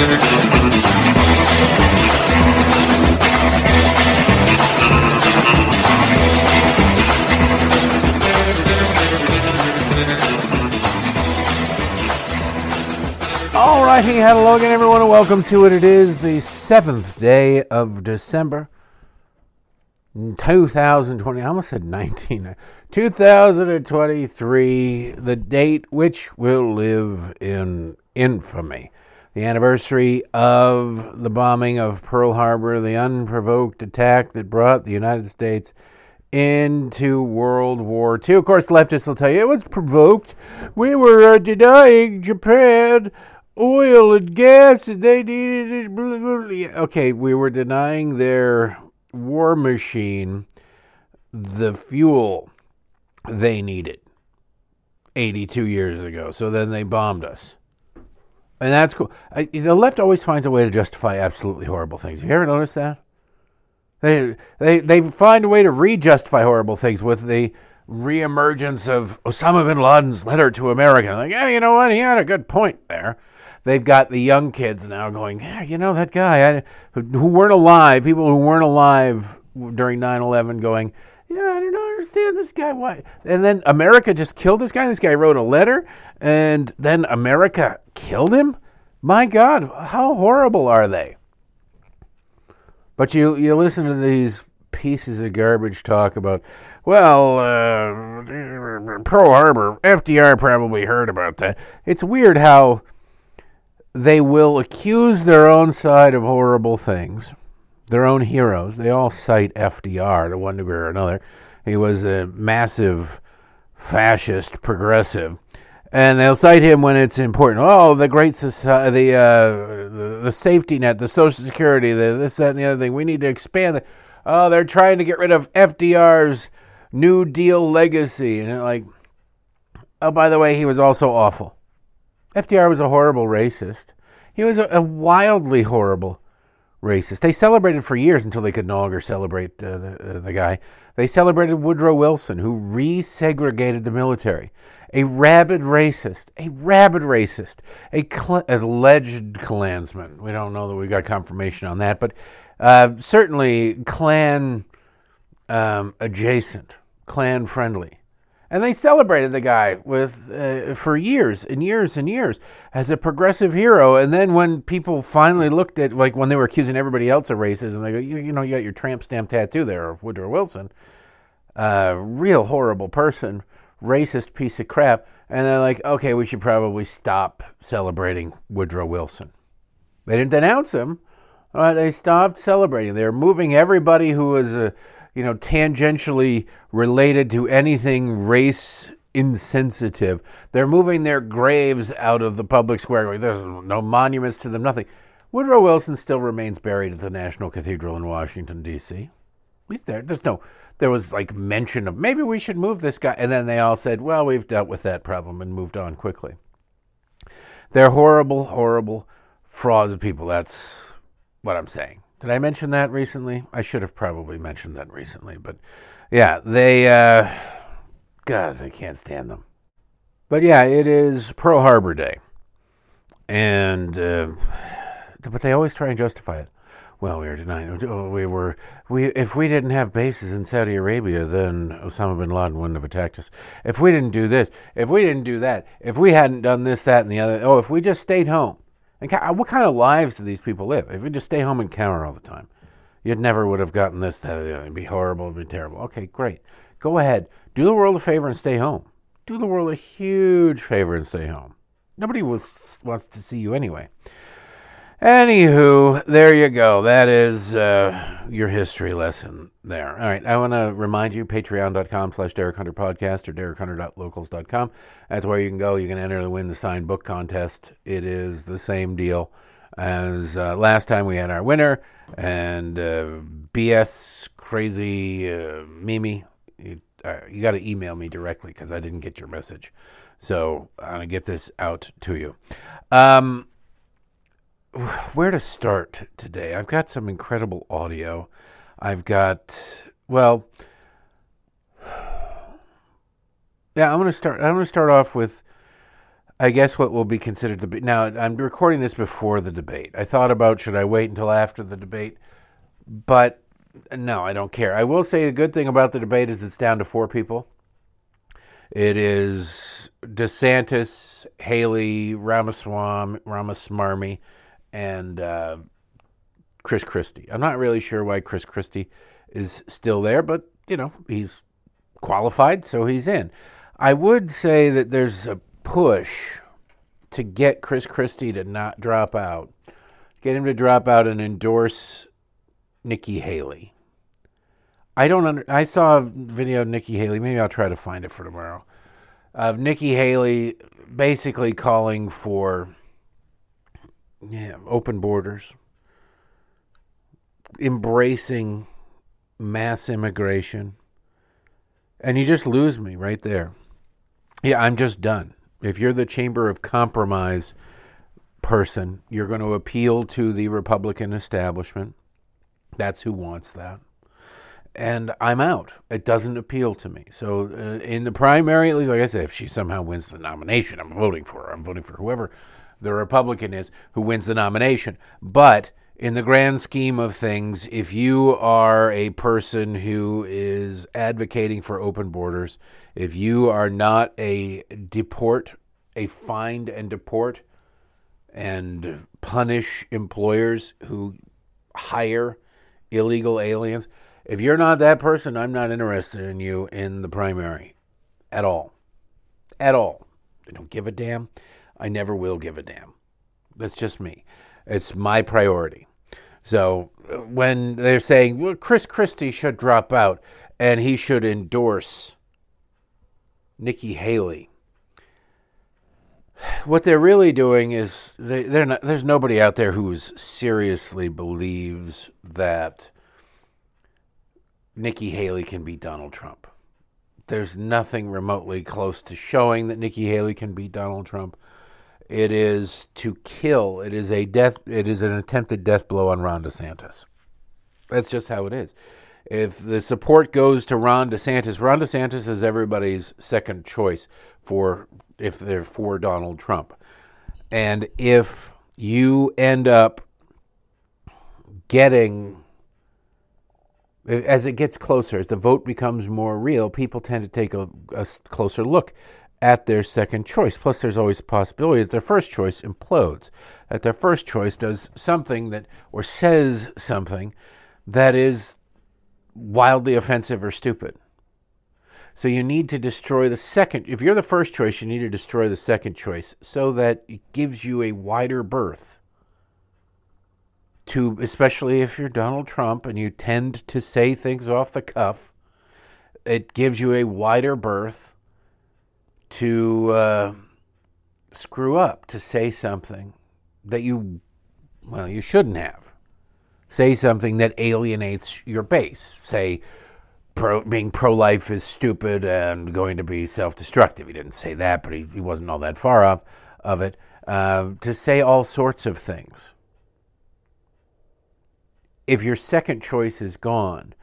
All righty, hello again, everyone, and welcome to it. It is the seventh day of December, 2020. I almost said 19. 2023, the date which will live in infamy. The anniversary of the bombing of Pearl Harbor, the unprovoked attack that brought the United States into World War II. Of course, leftists will tell you it was provoked. We were uh, denying Japan oil and gas, and they needed it. Okay, we were denying their war machine the fuel they needed 82 years ago. So then they bombed us. And that's cool. I, the left always finds a way to justify absolutely horrible things. Have you ever noticed that? They, they, they find a way to re-justify horrible things with the reemergence of Osama bin Laden's letter to America. Like, yeah, you know what? He had a good point there. They've got the young kids now going, yeah, you know, that guy I, who, who weren't alive, people who weren't alive during 9 11 going, yeah, I don't understand this guy. Why? And then America just killed this guy. This guy wrote a letter, and then America killed him? My God, how horrible are they? But you, you listen to these pieces of garbage talk about, well, uh, Pearl Harbor, FDR probably heard about that. It's weird how they will accuse their own side of horrible things, their own heroes. They all cite FDR to one degree or another. He was a massive fascist progressive. And they'll cite him when it's important. Oh, the great society, the, uh, the the safety net, the Social Security, the this, that, and the other thing. We need to expand. The, oh, they're trying to get rid of FDR's New Deal legacy, and like, oh, by the way, he was also awful. FDR was a horrible racist. He was a, a wildly horrible racist. They celebrated for years until they could no longer celebrate uh, the, uh, the guy. They celebrated Woodrow Wilson, who resegregated the military. A rabid racist, a rabid racist, a cl- alleged Klansman. We don't know that we got confirmation on that, but uh, certainly Klan um, adjacent, Klan friendly. And they celebrated the guy with uh, for years and years and years as a progressive hero. And then when people finally looked at, like when they were accusing everybody else of racism, they go, you, you know, you got your tramp stamp tattoo there of Woodrow Wilson, uh, real horrible person, racist piece of crap. And they're like, okay, we should probably stop celebrating Woodrow Wilson. They didn't denounce him. Uh, they stopped celebrating. They're moving everybody who was a you know, tangentially related to anything race insensitive. They're moving their graves out of the public square. There's no monuments to them, nothing. Woodrow Wilson still remains buried at the National Cathedral in Washington, D.C. He's there. There's no, there was like mention of maybe we should move this guy. And then they all said, well, we've dealt with that problem and moved on quickly. They're horrible, horrible frauds of people. That's what I'm saying. Did I mention that recently? I should have probably mentioned that recently, but yeah, they, uh, God, I can't stand them. But yeah, it is Pearl Harbor Day. And, uh, but they always try and justify it. Well, we were denying. We were. We if we didn't have bases in Saudi Arabia, then Osama bin Laden wouldn't have attacked us. If we didn't do this, if we didn't do that, if we hadn't done this, that, and the other. Oh, if we just stayed home. And what kind of lives do these people live? If you just stay home and counter all the time, you'd never would have gotten this. That it'd be horrible. It'd be terrible. Okay, great. Go ahead. Do the world a favor and stay home. Do the world a huge favor and stay home. Nobody was, wants to see you anyway. Anywho, there you go. That is uh, your history lesson there. All right. I want to remind you, patreon.com slash Derek Hunter podcast or derekhunter.locals.com. That's where you can go. You can enter to win the signed book contest. It is the same deal as uh, last time we had our winner. And uh, BS crazy uh, Mimi, you, uh, you got to email me directly because I didn't get your message. So I'm going to get this out to you. Um, where to start today? I've got some incredible audio. I've got well, yeah. I'm gonna start. I'm gonna start off with I guess what will be considered the now. I'm recording this before the debate. I thought about should I wait until after the debate, but no, I don't care. I will say a good thing about the debate is it's down to four people. It is DeSantis, Haley, Ramaswamy, Ramaswamy, and uh, Chris Christie. I'm not really sure why Chris Christie is still there, but you know he's qualified, so he's in. I would say that there's a push to get Chris Christie to not drop out, get him to drop out and endorse Nikki Haley. I don't under, I saw a video of Nikki Haley. Maybe I'll try to find it for tomorrow. Of Nikki Haley basically calling for yeah, open borders, embracing mass immigration. And you just lose me right there. Yeah, I'm just done. If you're the Chamber of Compromise person, you're going to appeal to the Republican establishment. That's who wants that and I'm out. It doesn't appeal to me. So uh, in the primary, at least, like I said, if she somehow wins the nomination, I'm voting for her. I'm voting for whoever the Republican is who wins the nomination. But in the grand scheme of things, if you are a person who is advocating for open borders, if you are not a deport, a find and deport, and punish employers who hire illegal aliens if you're not that person, I'm not interested in you in the primary at all. At all. I don't give a damn. I never will give a damn. That's just me. It's my priority. So uh, when they're saying, well, Chris Christie should drop out and he should endorse Nikki Haley, what they're really doing is they, they're not, there's nobody out there who seriously believes that Nikki Haley can beat Donald Trump. There's nothing remotely close to showing that Nikki Haley can beat Donald Trump. It is to kill. It is a death. It is an attempted death blow on Ron DeSantis. That's just how it is. If the support goes to Ron DeSantis, Ron DeSantis is everybody's second choice for if they're for Donald Trump. And if you end up getting as it gets closer, as the vote becomes more real, people tend to take a, a, closer look at their second choice. Plus, there's always a possibility that their first choice implodes, that their first choice does something that, or says something that is wildly offensive or stupid. So you need to destroy the second. If you're the first choice, you need to destroy the second choice so that it gives you a wider berth to, especially if you're Donald Trump and you tend to say things off the cuff, it gives you a wider berth to uh, screw up, to say something that you, well, you shouldn't have. Say something that alienates your base. Say, pro, being pro life is stupid and going to be self destructive. He didn't say that, but he, he wasn't all that far off of it. Uh, to say all sorts of things if your second choice is gone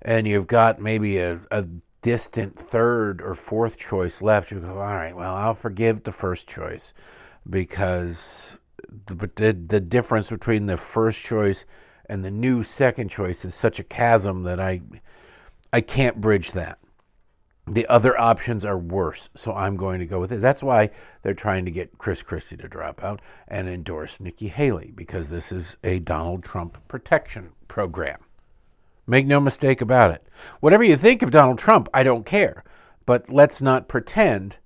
and you've got maybe a, a distant third or fourth choice left, you go, all right, well, I'll forgive the first choice because the, the, the difference between the first choice and the new second choice is such a chasm that I, I can't bridge that. The other options are worse, so I'm going to go with it. That's why they're trying to get Chris Christie to drop out and endorse Nikki Haley because this is a Donald Trump protection program. Make no mistake about it. Whatever you think of Donald Trump, I don't care. But let's not pretend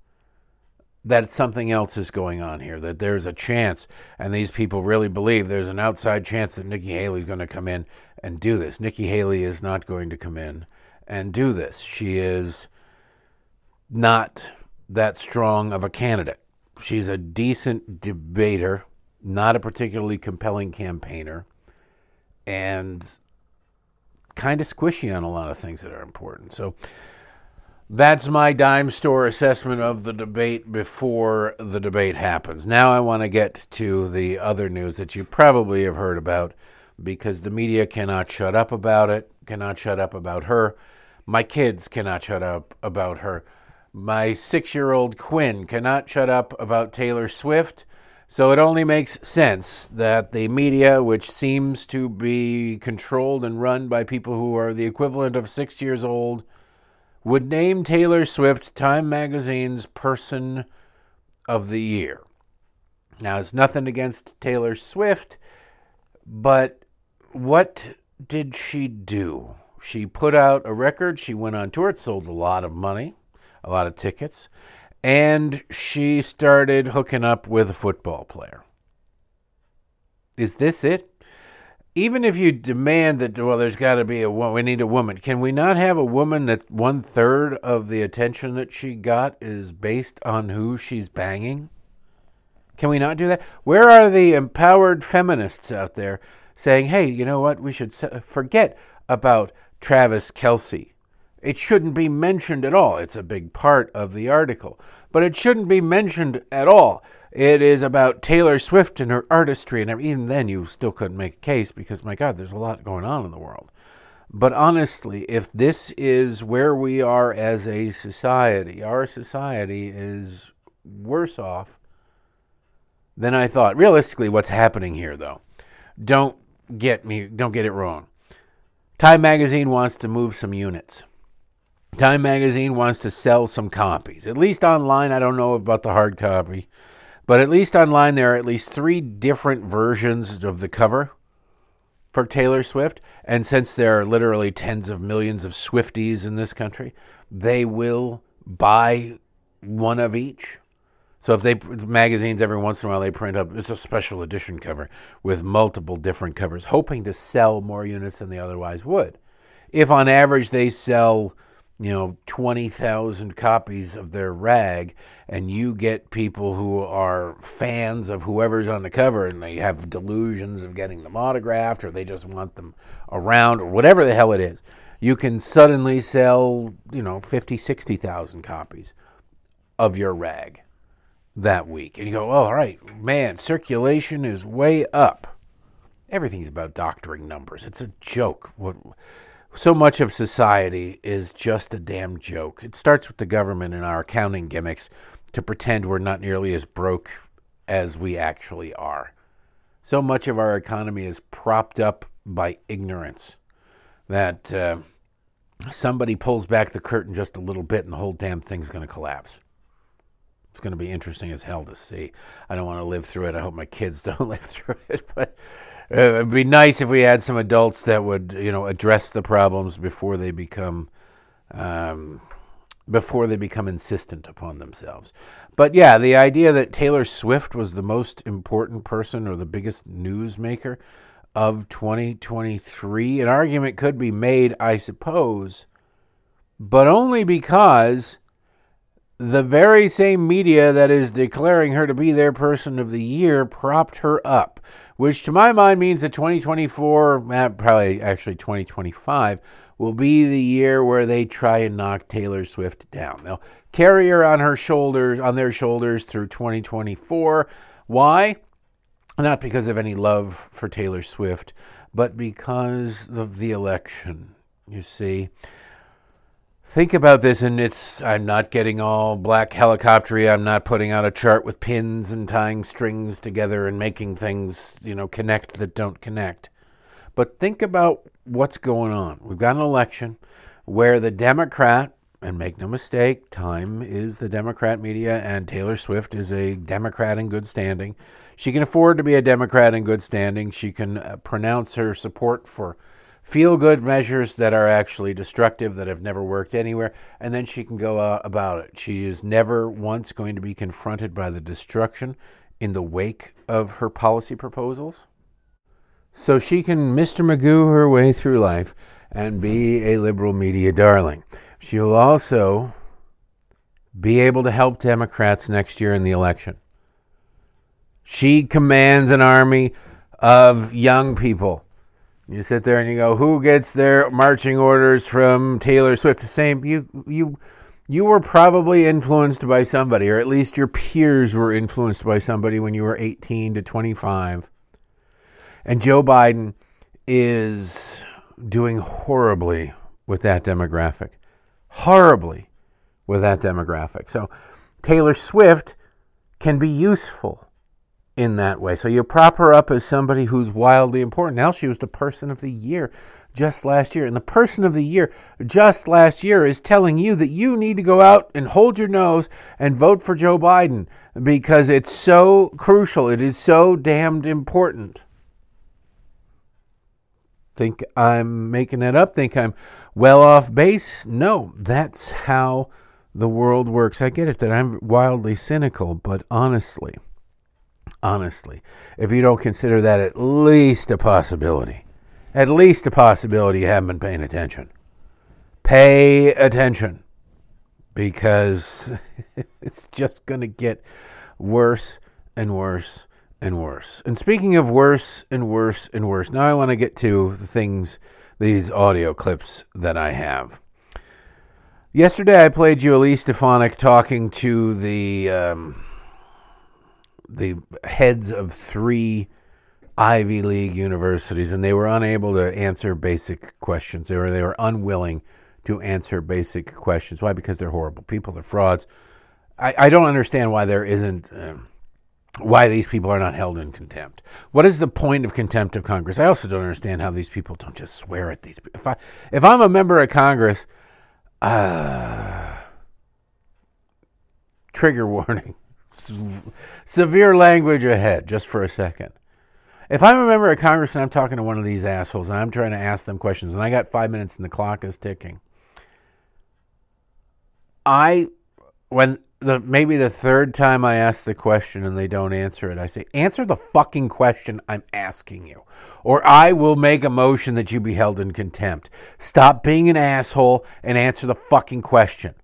that something else is going on here, that there's a chance, and these people really believe there's an outside chance that Nikki Haley is going to come in and do this. Nikki Haley is not going to come in and do this. She is not that strong of a candidate. She's a decent debater, not a particularly compelling campaigner, and kind of squishy on a lot of things that are important. So that's my dime store assessment of the debate before the debate happens. Now I want to get to the other news that you probably have heard about because the media cannot shut up about it, cannot shut up about her. My kids cannot shut up about her My six year old Quinn cannot shut up about Taylor Swift. So it only makes sense that the media, which seems to be controlled and run by people who are the equivalent of six years old, would name Taylor Swift Time Magazine's Person of the Year. Now, it's nothing against Taylor Swift, but what did she do? She put out a record, she went on tour, it sold a lot of money, a lot of tickets and she started hooking up with a football player. Is this it? Even if you demand that, well, there's got to be a woman, we need a woman. Can we not have a woman that one third of the attention that she got is based on who she's banging? Can we not do that? Where are the empowered feminists out there saying, hey, you know what? We should forget about Travis Kelce it shouldn't be mentioned at all. It's a big part of the article, but it shouldn't be mentioned at all. It is about Taylor Swift and her artistry, and even then, you still couldn't make a case because, my God, there's a lot going on in the world. But honestly, if this is where we are as a society, our society is worse off than I thought. Realistically, what's happening here, though, don't get me, don't get it wrong. Time Magazine wants to move some units. Time Magazine wants to sell some copies. At least online, I don't know about the hard copy, but at least online, there are at least three different versions of the cover for Taylor Swift. And since there are literally tens of millions of Swifties in this country, they will buy one of each. So if they magazines every once in a while they print up it's a special edition cover with multiple different covers, hoping to sell more units than they otherwise would. If on average they sell you know 20,000 copies of their rag and you get people who are fans of whoever's on the cover and they have delusions of getting them autographed or they just want them around or whatever the hell it is. You can suddenly sell you know 50 60,000 copies of your rag that week. And you go oh, all right man circulation is way up. Everything's about doctoring numbers. It's a joke. What so much of society is just a damn joke. It starts with the government and our accounting gimmicks to pretend we're not nearly as broke as we actually are. So much of our economy is propped up by ignorance that uh, somebody pulls back the curtain just a little bit and the whole damn thing's going to collapse. It's going to be interesting as hell to see. I don't want to live through it. I hope my kids don't live through it, but uh, it'd be nice if we had some adults that would, you know, address the problems before they become, um, before they become insistent upon themselves. But yeah, the idea that Taylor Swift was the most important person or the biggest newsmaker of 2023, an argument could be made, I suppose, but only because the very same media that is declaring her to be their person of the year propped her up which to my mind means that 2024, eh, probably actually 2025, will be the year where they try and knock Taylor Swift down. They'll carry her on her shoulders, on their shoulders through 2024. Why? Not because of any love for Taylor Swift, but because of the election. You see, think about this and it's i'm not getting all black helicoptery. I'm not putting out a chart with pins and tying strings together and making things you know connect that don't connect. But think about what's going on. We've got an election where the democrat and make no mistake time is the democrat media and taylor swift is a democrat in good standing. She can afford to be a democrat in good standing. She can uh, pronounce her support for feel good measures that are actually destructive, that have never worked anywhere, and then she can go uh, about it. She is never once going to be confronted by the destruction in the wake of her policy proposals. So she can Mr. Magoo her way through life and be a liberal media darling. She'll also be able to help Democrats next year in the election. She commands an army of young people you sit there and you go, who gets their marching orders from Taylor Swift? The same. You you you were probably influenced by somebody, or at least your peers were influenced by somebody when you were 18 to 25. And Joe Biden is doing horribly with that demographic. Horribly with that demographic. So Taylor Swift can be useful in that way. So you prop her up as somebody who's wildly important. Now she was the person of the year just last year. And the person of the year just last year is telling you that you need to go out and hold your nose and vote for Joe Biden because it's so crucial. It is so damned important. Think I'm making that up? Think I'm well off base? No, that's how the world works. I get it that I'm wildly cynical, but honestly, honestly, if you don't consider that at least a possibility, at least a possibility you haven't been paying attention. Pay attention because it's just going to get worse and worse and worse. And speaking of worse and worse and worse, now I want to get to the things, these audio clips that I have. Yesterday, I played you Elise Stefanik talking to the um, the heads of three Ivy League universities, and they were unable to answer basic questions. They were they were unwilling to answer basic questions. Why? Because they're horrible people. They're frauds. I, I don't understand why there isn't. Um, why these people are not held in contempt. What is the point of contempt of Congress? I also don't understand how these people don't just swear at these. If I if I'm a member of Congress, uh, trigger warning, severe language ahead. Just for a second. If I'm a member of Congress and I'm talking to one of these assholes and I'm trying to ask them questions and I got five minutes and the clock is ticking, I, when the maybe the third time I ask the question and they don't answer it, I say, answer the fucking question I'm asking you, or I will make a motion that you be held in contempt. Stop being an asshole and answer the fucking question.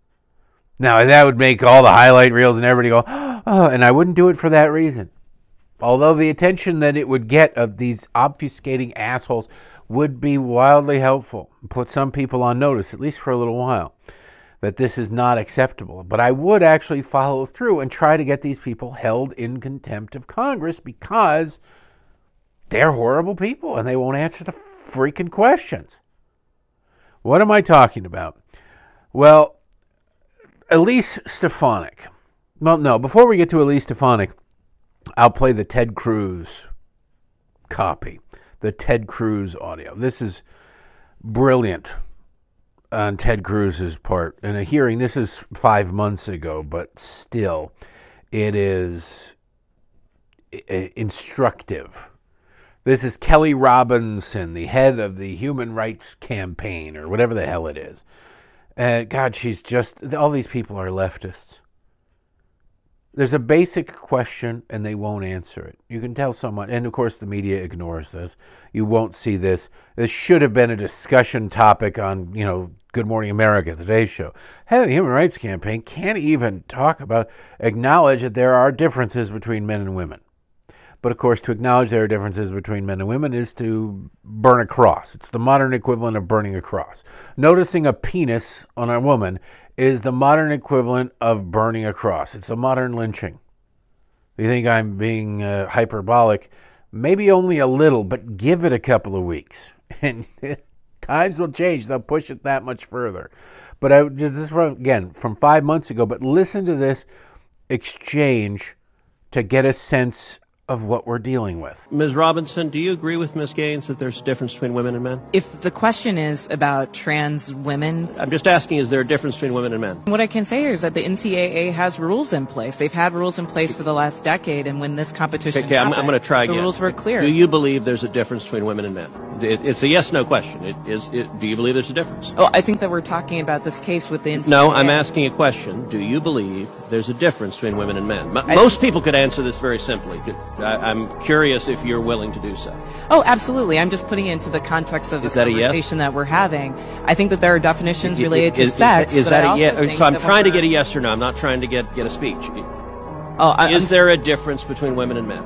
Now that would make all the highlight reels and everybody go, oh, and I wouldn't do it for that reason. Although the attention that it would get of these obfuscating assholes would be wildly helpful, put some people on notice, at least for a little while, that this is not acceptable. But I would actually follow through and try to get these people held in contempt of Congress because they're horrible people and they won't answer the freaking questions. What am I talking about? Well, Elise Stefanik. Well, no, before we get to Elise Stefanik, I'll play the Ted Cruz copy, the Ted Cruz audio. This is brilliant on Ted Cruz's part. In a hearing, this is five months ago, but still, it is instructive. This is Kelley Robinson, the head of the Human Rights Campaign, or whatever the hell it is. Uh, God, she's just, all these people are leftists. There's a basic question and they won't answer it. You can tell someone, and of course the media ignores this. You won't see this. This should have been a discussion topic on, you know, Good Morning America, The Today show. Hey, the Human Rights Campaign can't even talk about, acknowledge that there are differences between men and women. But of course, to acknowledge there are differences between men and women is to burn a cross. It's the modern equivalent of burning a cross. Noticing a penis on a woman is the modern equivalent of burning a cross. It's a modern lynching. You think I'm being uh, hyperbolic? Maybe only a little, but give it a couple of weeks, and times will change. They'll push it that much further. But I, this is from, again from five months ago. But listen to this exchange to get a sense of what we're dealing with. Ms. Robinson, do you agree with Ms. Gaines that there's a difference between women and men? If the question is about trans women, I'm just asking, is there a difference between women and men? What I can say is that the NCAA has rules in place. They've had rules in place for the last decade, and when this competition okay, happened, I'm, I'm going to try the again. rules were clear. Do you believe there's a difference between women and men? It, it's a yes/no question. It is. It, do you believe there's a difference? Oh, I think that we're talking about this case with the NCAA. No, I'm asking a question. Do you believe there's a difference between women and men? M- most people could answer this very simply. I, I'm curious if you're willing to do so. Oh, absolutely. I'm just putting it into the context of the Is that a yes? conversation that we're having. I think that there are definitions related is- to sex. Is, is that I a yes? So I'm trying to get a yes or no. I'm not trying to get get a speech. Oh, I, Is I'm- there a difference between women and men?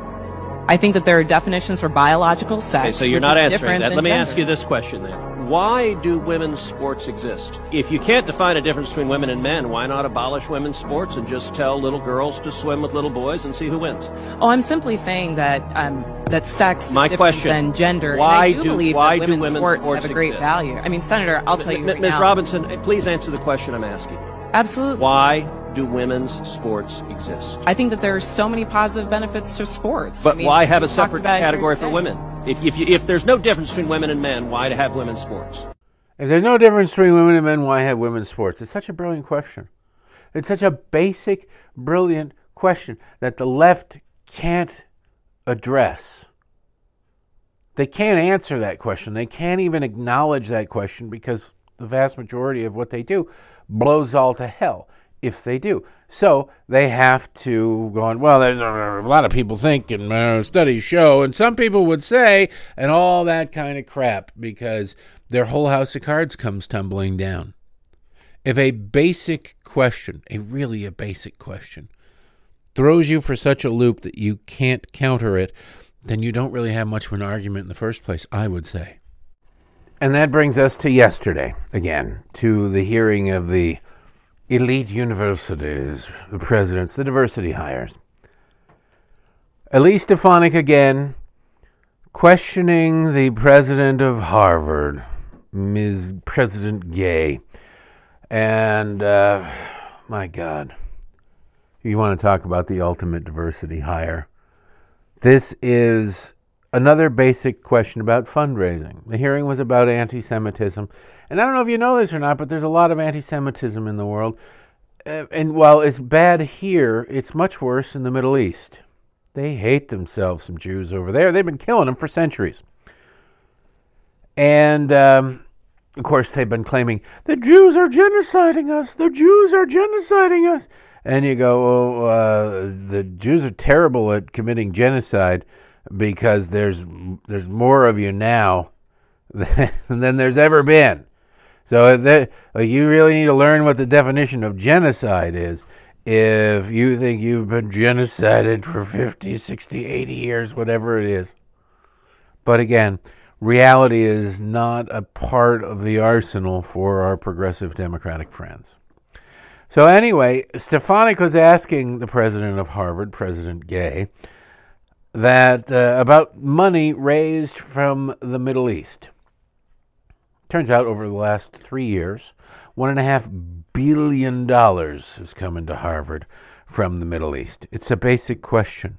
I think that there are definitions for biological sex. Okay, so you're not answering that. Let me gender. ask you this question then. Why do women's sports exist? If you can't define a difference between women and men, why not abolish women's sports and just tell little girls to swim with little boys and see who wins? Oh, I'm simply saying that um, that sex My is question, than gender. why and I do, do- believe why that do women's women's sports, sports have a great exist? value. I mean, Senator, I'll tell you M- right Ms. now. Robinson, please answer the question I'm asking. Absolutely. Why do women's sports exist? I think that there are so many positive benefits to sports. But I mean, why have a separate category for women? If, if, you, if there's no difference between women and men, why to have women's sports? If there's no difference between women and men, why have women's sports? It's such a brilliant question. It's such a basic, brilliant question that the left can't address. They can't answer that question. They can't even acknowledge that question because the vast majority of what they do blows all to hell if they do. So they have to go on, well, there's a, lot of people think and uh, studies show, and some people would say, and all that kind of crap because their whole house of cards comes tumbling down. If a basic question, a really a basic question, throws you for such a loop that you can't counter it, then you don't really have much of an argument in the first place, I would say. And that brings us to yesterday, again, to the hearing of the elite universities, the presidents, the diversity hires. Elise Stefanik again questioning the president of Harvard, Ms. President Gay. And, uh, my God, you want to talk about the ultimate diversity hire. This is another basic question about fundraising. The hearing was about anti Semitism. And I don't know if you know this or not, but there's a lot of anti Semitism in the world. Uh, and while it's bad here, it's much worse in the Middle East. They hate themselves, some Jews over there. They've been killing them for centuries. And um, of course, they've been claiming the Jews are genociding us. The Jews are genociding us. And you go, well, uh, the Jews are terrible at committing genocide because there's there's more of you now than, than there's ever been. So that, like, you really need to learn what the definition of genocide is. If you think you've been genocided for 50, 60, 80 years, whatever it is. But again, reality is not a part of the arsenal for our progressive Democratic friends. So, anyway, Stefanik was asking the president of Harvard, President Gay, that uh, about money raised from the Middle East. Turns out, over the last three years, one and a half billion dollars has come into Harvard from the Middle East. It's a basic question.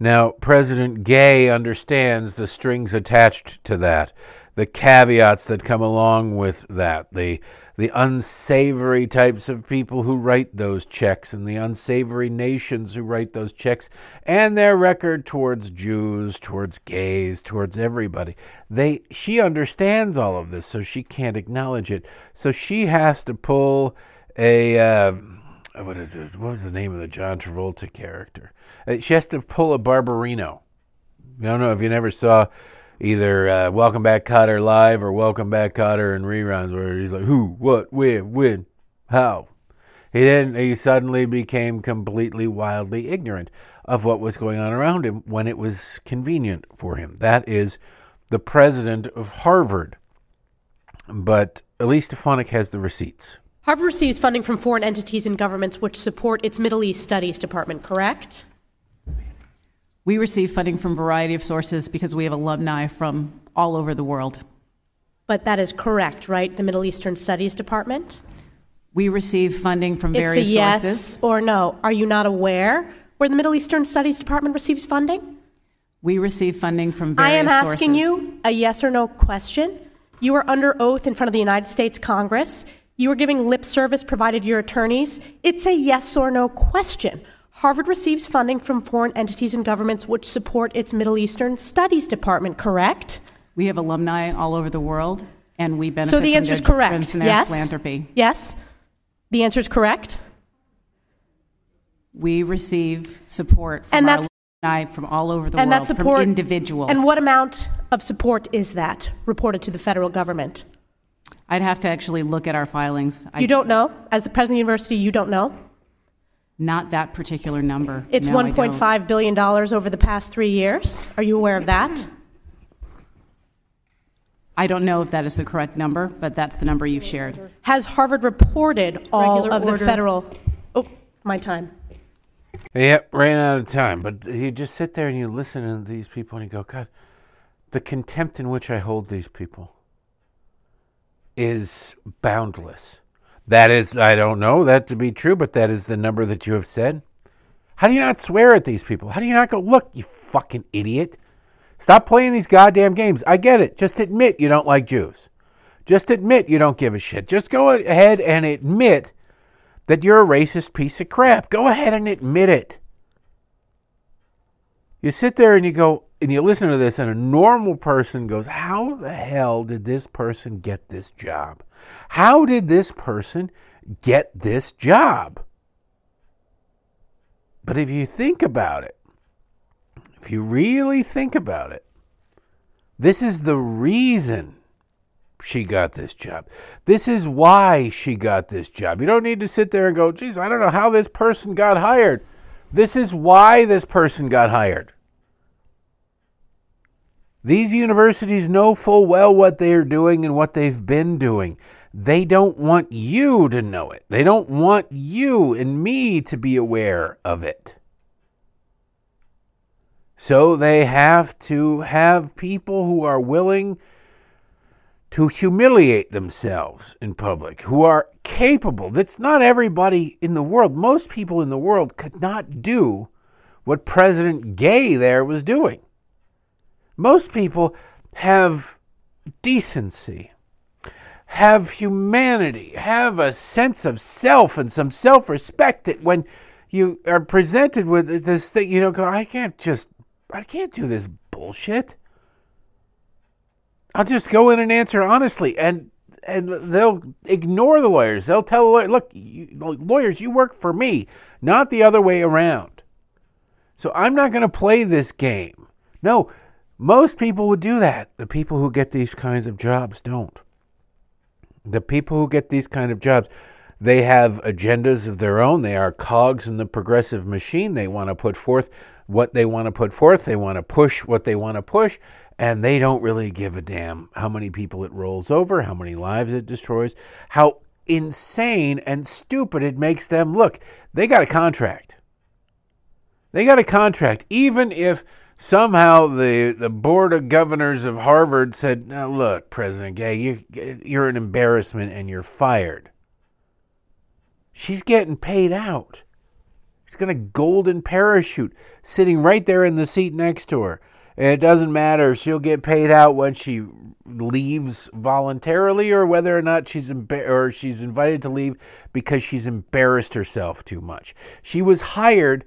Now, President Gay understands the strings attached to that, the caveats that come along with that, the the unsavory types of people who write those checks and the unsavory nations who write those checks and their record towards Jews, towards gays, towards everybody. They she understands all of this, so she can't acknowledge it. So she has to pull a uh, what is this? What was the name of the John Travolta character? Uh, She has to pull a Barbarino. I don't know if you never saw either uh, Welcome Back Kotter live or Welcome Back Kotter in reruns, where he's like, "Who, what, where, when, how." He then he suddenly became completely wildly ignorant of what was going on around him when it was convenient for him. That is the president of Harvard. But Elise Stefanik has the receipts. Harvard receives funding from foreign entities and governments which support its Middle East Studies Department, correct? We receive funding from a variety of sources because we have alumni from all over the world. But that is correct, right? The Middle Eastern Studies Department? We receive funding from various It's a yes sources. or no. Are you not aware where the Middle Eastern Studies Department receives funding? We receive funding from various sources. I am asking sources. you a yes or no question. You are under oath in front of the United States Congress. You are giving lip service provided your attorneys. It's a yes or no question. Harvard receives funding from foreign entities and governments which support its Middle Eastern Studies Department, correct? We have alumni all over the world, and we benefit So the from answer is correct. Yes? philanthropy. Yes? The answer is correct? We receive support from And that's- alumni from all over the and world, that support from individuals. And what amount of support is that reported to the federal government? I'd have to actually look at our filings. I, You don't know? As the president of the university, you don't know? Not that particular number. It's No, I don't. $1.5 billion over the past three years. Are you aware of that? I don't know if that is the correct number, but that's the number you've shared. Has Harvard reported all Regular of the order. federal? Oh, my time. Yep, ran out of time. But you just sit there and you listen to these people and you go, God, the contempt in which I hold these people is boundless. That is, I don't know that to be true, but that is the number that you have said. How do you not swear at these people? How do you not go, look, you fucking idiot? Stop playing these goddamn games. I get it. Just admit you don't like Jews. Just admit you don't give a shit. Just go ahead and admit that you're a racist piece of crap. Go ahead and admit it. You sit there and you go, and you listen to this, and a normal person goes, How the hell did this person get this job? How did this person get this job? But if you think about it, if you really think about it, this is the reason she got this job. This is why she got this job. You don't need to sit there and go, geez, I don't know how this person got hired. This is why this person got hired. These universities know full well what they are doing and what they've been doing. They don't want you to know it. They don't want you and me to be aware of it. So they have to have people who are willing to humiliate themselves in public, who are capable. That's not everybody in the world. Most people in the world could not do what President Gay there was doing. Most people have decency, have humanity, have a sense of self and some self respect that when you are presented with this thing, you don't go, I can't just, I can't do this bullshit. I'll just go in and answer honestly. And and they'll ignore the lawyers. They'll tell the look, you, lawyers, you work for me, not the other way around. So I'm not going to play this game. No, most people would do that. The people who get these kinds of jobs don't. The people who get these kind of jobs, they have agendas of their own. They are cogs in the progressive machine. They want to put forth what they want to put forth. They want to push what they want to push. And they don't really give a damn how many people it rolls over, how many lives it destroys, how insane and stupid it makes them look. They got a contract. They got a contract. Even if somehow the, the board of governors of Harvard said, now look, President Gay, you, you're an embarrassment and you're fired. She's getting paid out. She's got a golden parachute sitting right there in the seat next to her. And it doesn't matter she'll get paid out when she leaves voluntarily or whether or not she's or she's invited to leave because she's embarrassed herself too much. She was hired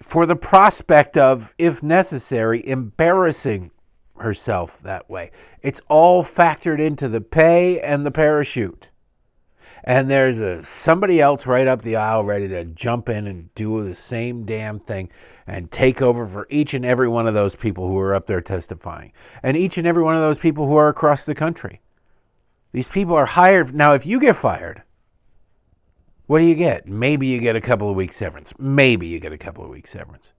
for the prospect of, if necessary, embarrassing herself that way. It's all factored into the pay and the parachute. And there's a somebody else right up the aisle ready to jump in and do the same damn thing and take over for each and every one of those people who are up there testifying. And each and every one of those people who are across the country. These people are hired. Now, if you get fired, what do you get? Maybe you get a couple of weeks severance. Maybe you get a couple of weeks severance.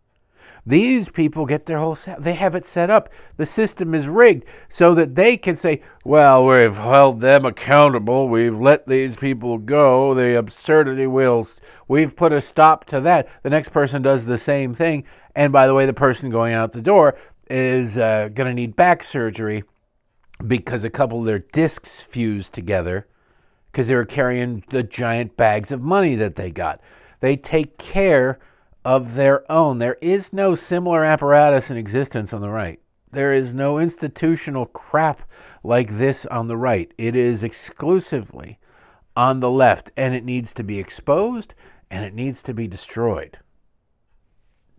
These people get their whole set. They have it set up. The system is rigged so that they can say, well, we've held them accountable. We've let these people go. The absurdity wills. We've put a stop to that. The next person does the same thing. And by the way, the person going out the door is uh, going to need back surgery because a couple of their discs fused together because they were carrying the giant bags of money that they got. They take care of their own. There is no similar apparatus in existence on the right. There is no institutional crap like this on the right. It is exclusively on the left, and it needs to be exposed and it needs to be destroyed.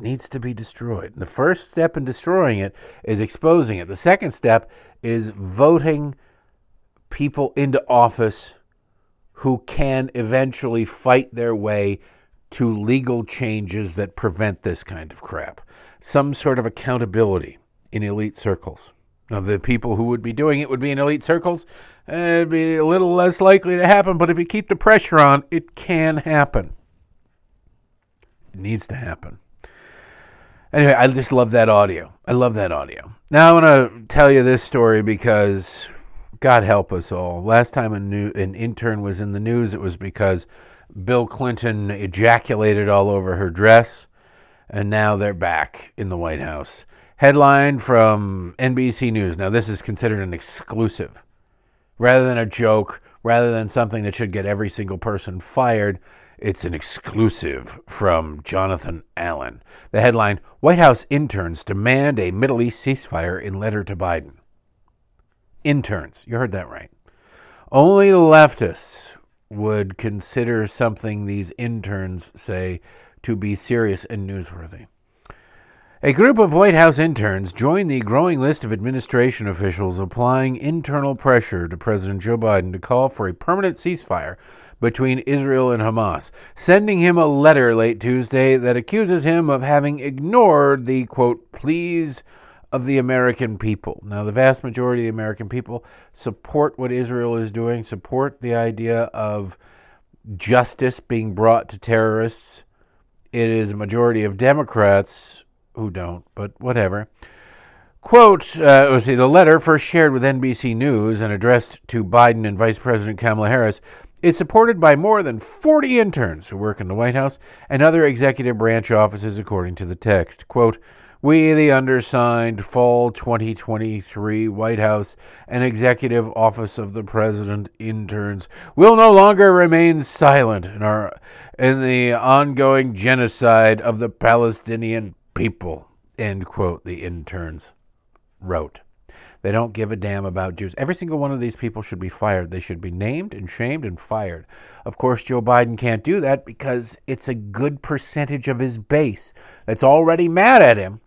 It needs to be destroyed. The first step in destroying it is exposing it. The second step is voting people into office who can eventually fight their way to legal changes that prevent this kind of crap. Some sort of accountability in elite circles. Now, the people who would be doing it would be in elite circles. It'd be a little less likely to happen, but if you keep the pressure on, it can happen. It needs to happen. Anyway, I just love that audio. I love that audio. Now I want to tell you this story because God help us all. Last time a new, an intern was in the news, it was because Bill Clinton ejaculated all over her dress, and now they're back in the White House. Headline from NBC News. Now, this is considered an exclusive. Rather than a joke, rather than something that should get every single person fired. It's an exclusive from Jonathan Allen. The headline White House interns demand a Middle East ceasefire in letter to Biden. Interns, you heard that right. Only leftists would consider something these interns say to be serious and newsworthy. A group of White House interns joined the growing list of administration officials applying internal pressure to President Joe Biden to call for a permanent ceasefire between Israel and Hamas, sending him a letter late Tuesday that accuses him of having ignored the quote, pleas of the American people. Now, the vast majority of the American people support what Israel is doing, support the idea of justice being brought to terrorists. It is a majority of Democrats who don't, but whatever. Quote, uh, see, the letter, first shared with NBC News and addressed to Biden and Vice President Kamala Harris, is supported by more than 40 interns who work in the White House and other executive branch offices, according to the text. Quote, we, the undersigned, fall 2023 White House and Executive Office of the President interns will no longer remain silent in, our, in the ongoing genocide of the Palestinian people, end quote, the interns wrote. They don't give a damn about Jews. Every single one of these people should be fired. They should be named and shamed and fired. Of course, Joe Biden can't do that because it's a good percentage of his base that's already mad at him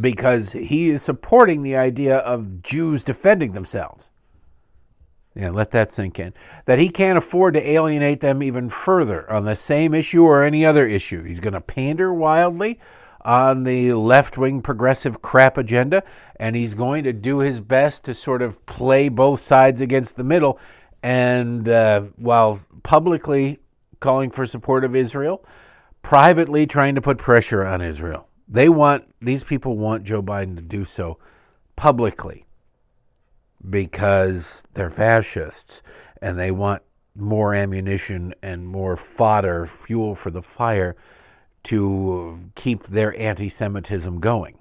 because he is supporting the idea of Jews defending themselves. Yeah, let that sink in. That he can't afford to alienate them even further on the same issue or any other issue. He's going to pander wildly on the left wing progressive crap agenda, and he's going to do his best to sort of play both sides against the middle. And uh, while publicly calling for support of Israel, privately trying to put pressure on Israel. They want, these people want Joe Biden to do so publicly because they're fascists and they want more ammunition and more fodder, fuel for the fire to keep their anti Semitism going.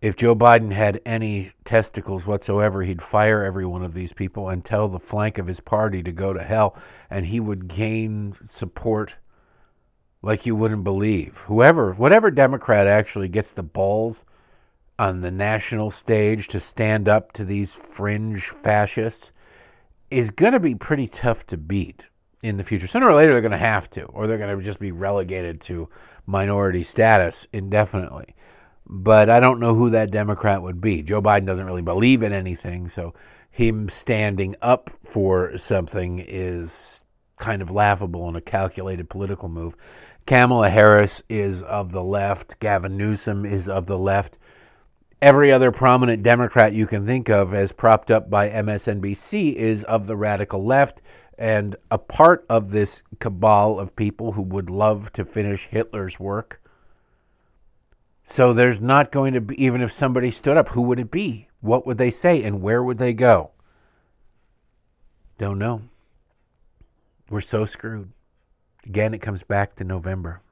If Joe Biden had any testicles whatsoever, he'd fire every one of these people and tell the flank of his party to go to hell, and he would gain support like you wouldn't believe. Whoever, whatever Democrat actually gets the balls on the national stage to stand up to these fringe fascists is going to be pretty tough to beat in the future. Sooner or later, they're going to have to, or they're going to just be relegated to minority status indefinitely. But I don't know who that Democrat would be. Joe Biden doesn't really believe in anything, so him standing up for something is kind of laughable and a calculated political move. Kamala Harris is of the left. Gavin Newsom is of the left. Every other prominent Democrat you can think of, as propped up by MSNBC, is of the radical left and a part of this cabal of people who would love to finish Hitler's work. So there's not going to be, even if somebody stood up, who would it be? What would they say? And where would they go? Don't know. We're so screwed. Again, it comes back to November.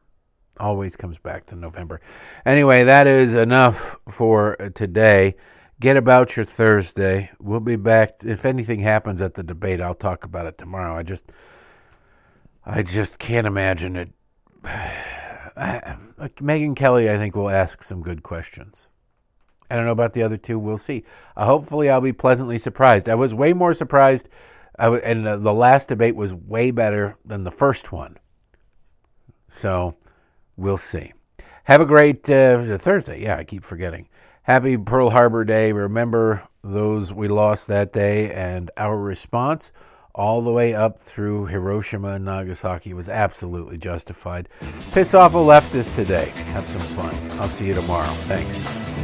Always comes back to November. Anyway, that is enough for today get about your Thursday. We'll be back. If anything happens at the debate, I'll talk about it tomorrow. I just, I just can't imagine it. I, Megyn Kelly, I think, will ask some good questions. I don't know about the other two. We'll see. Uh, hopefully, I'll be pleasantly surprised. I was way more surprised, and uh, the last debate was way better than the first one. So, we'll see. Have a great uh, Thursday. Yeah, I keep forgetting. Happy Pearl Harbor Day. Remember those we lost that day, and our response all the way up through Hiroshima and Nagasaki was absolutely justified. Piss off a leftist today. Have some fun. I'll see you tomorrow. Thanks.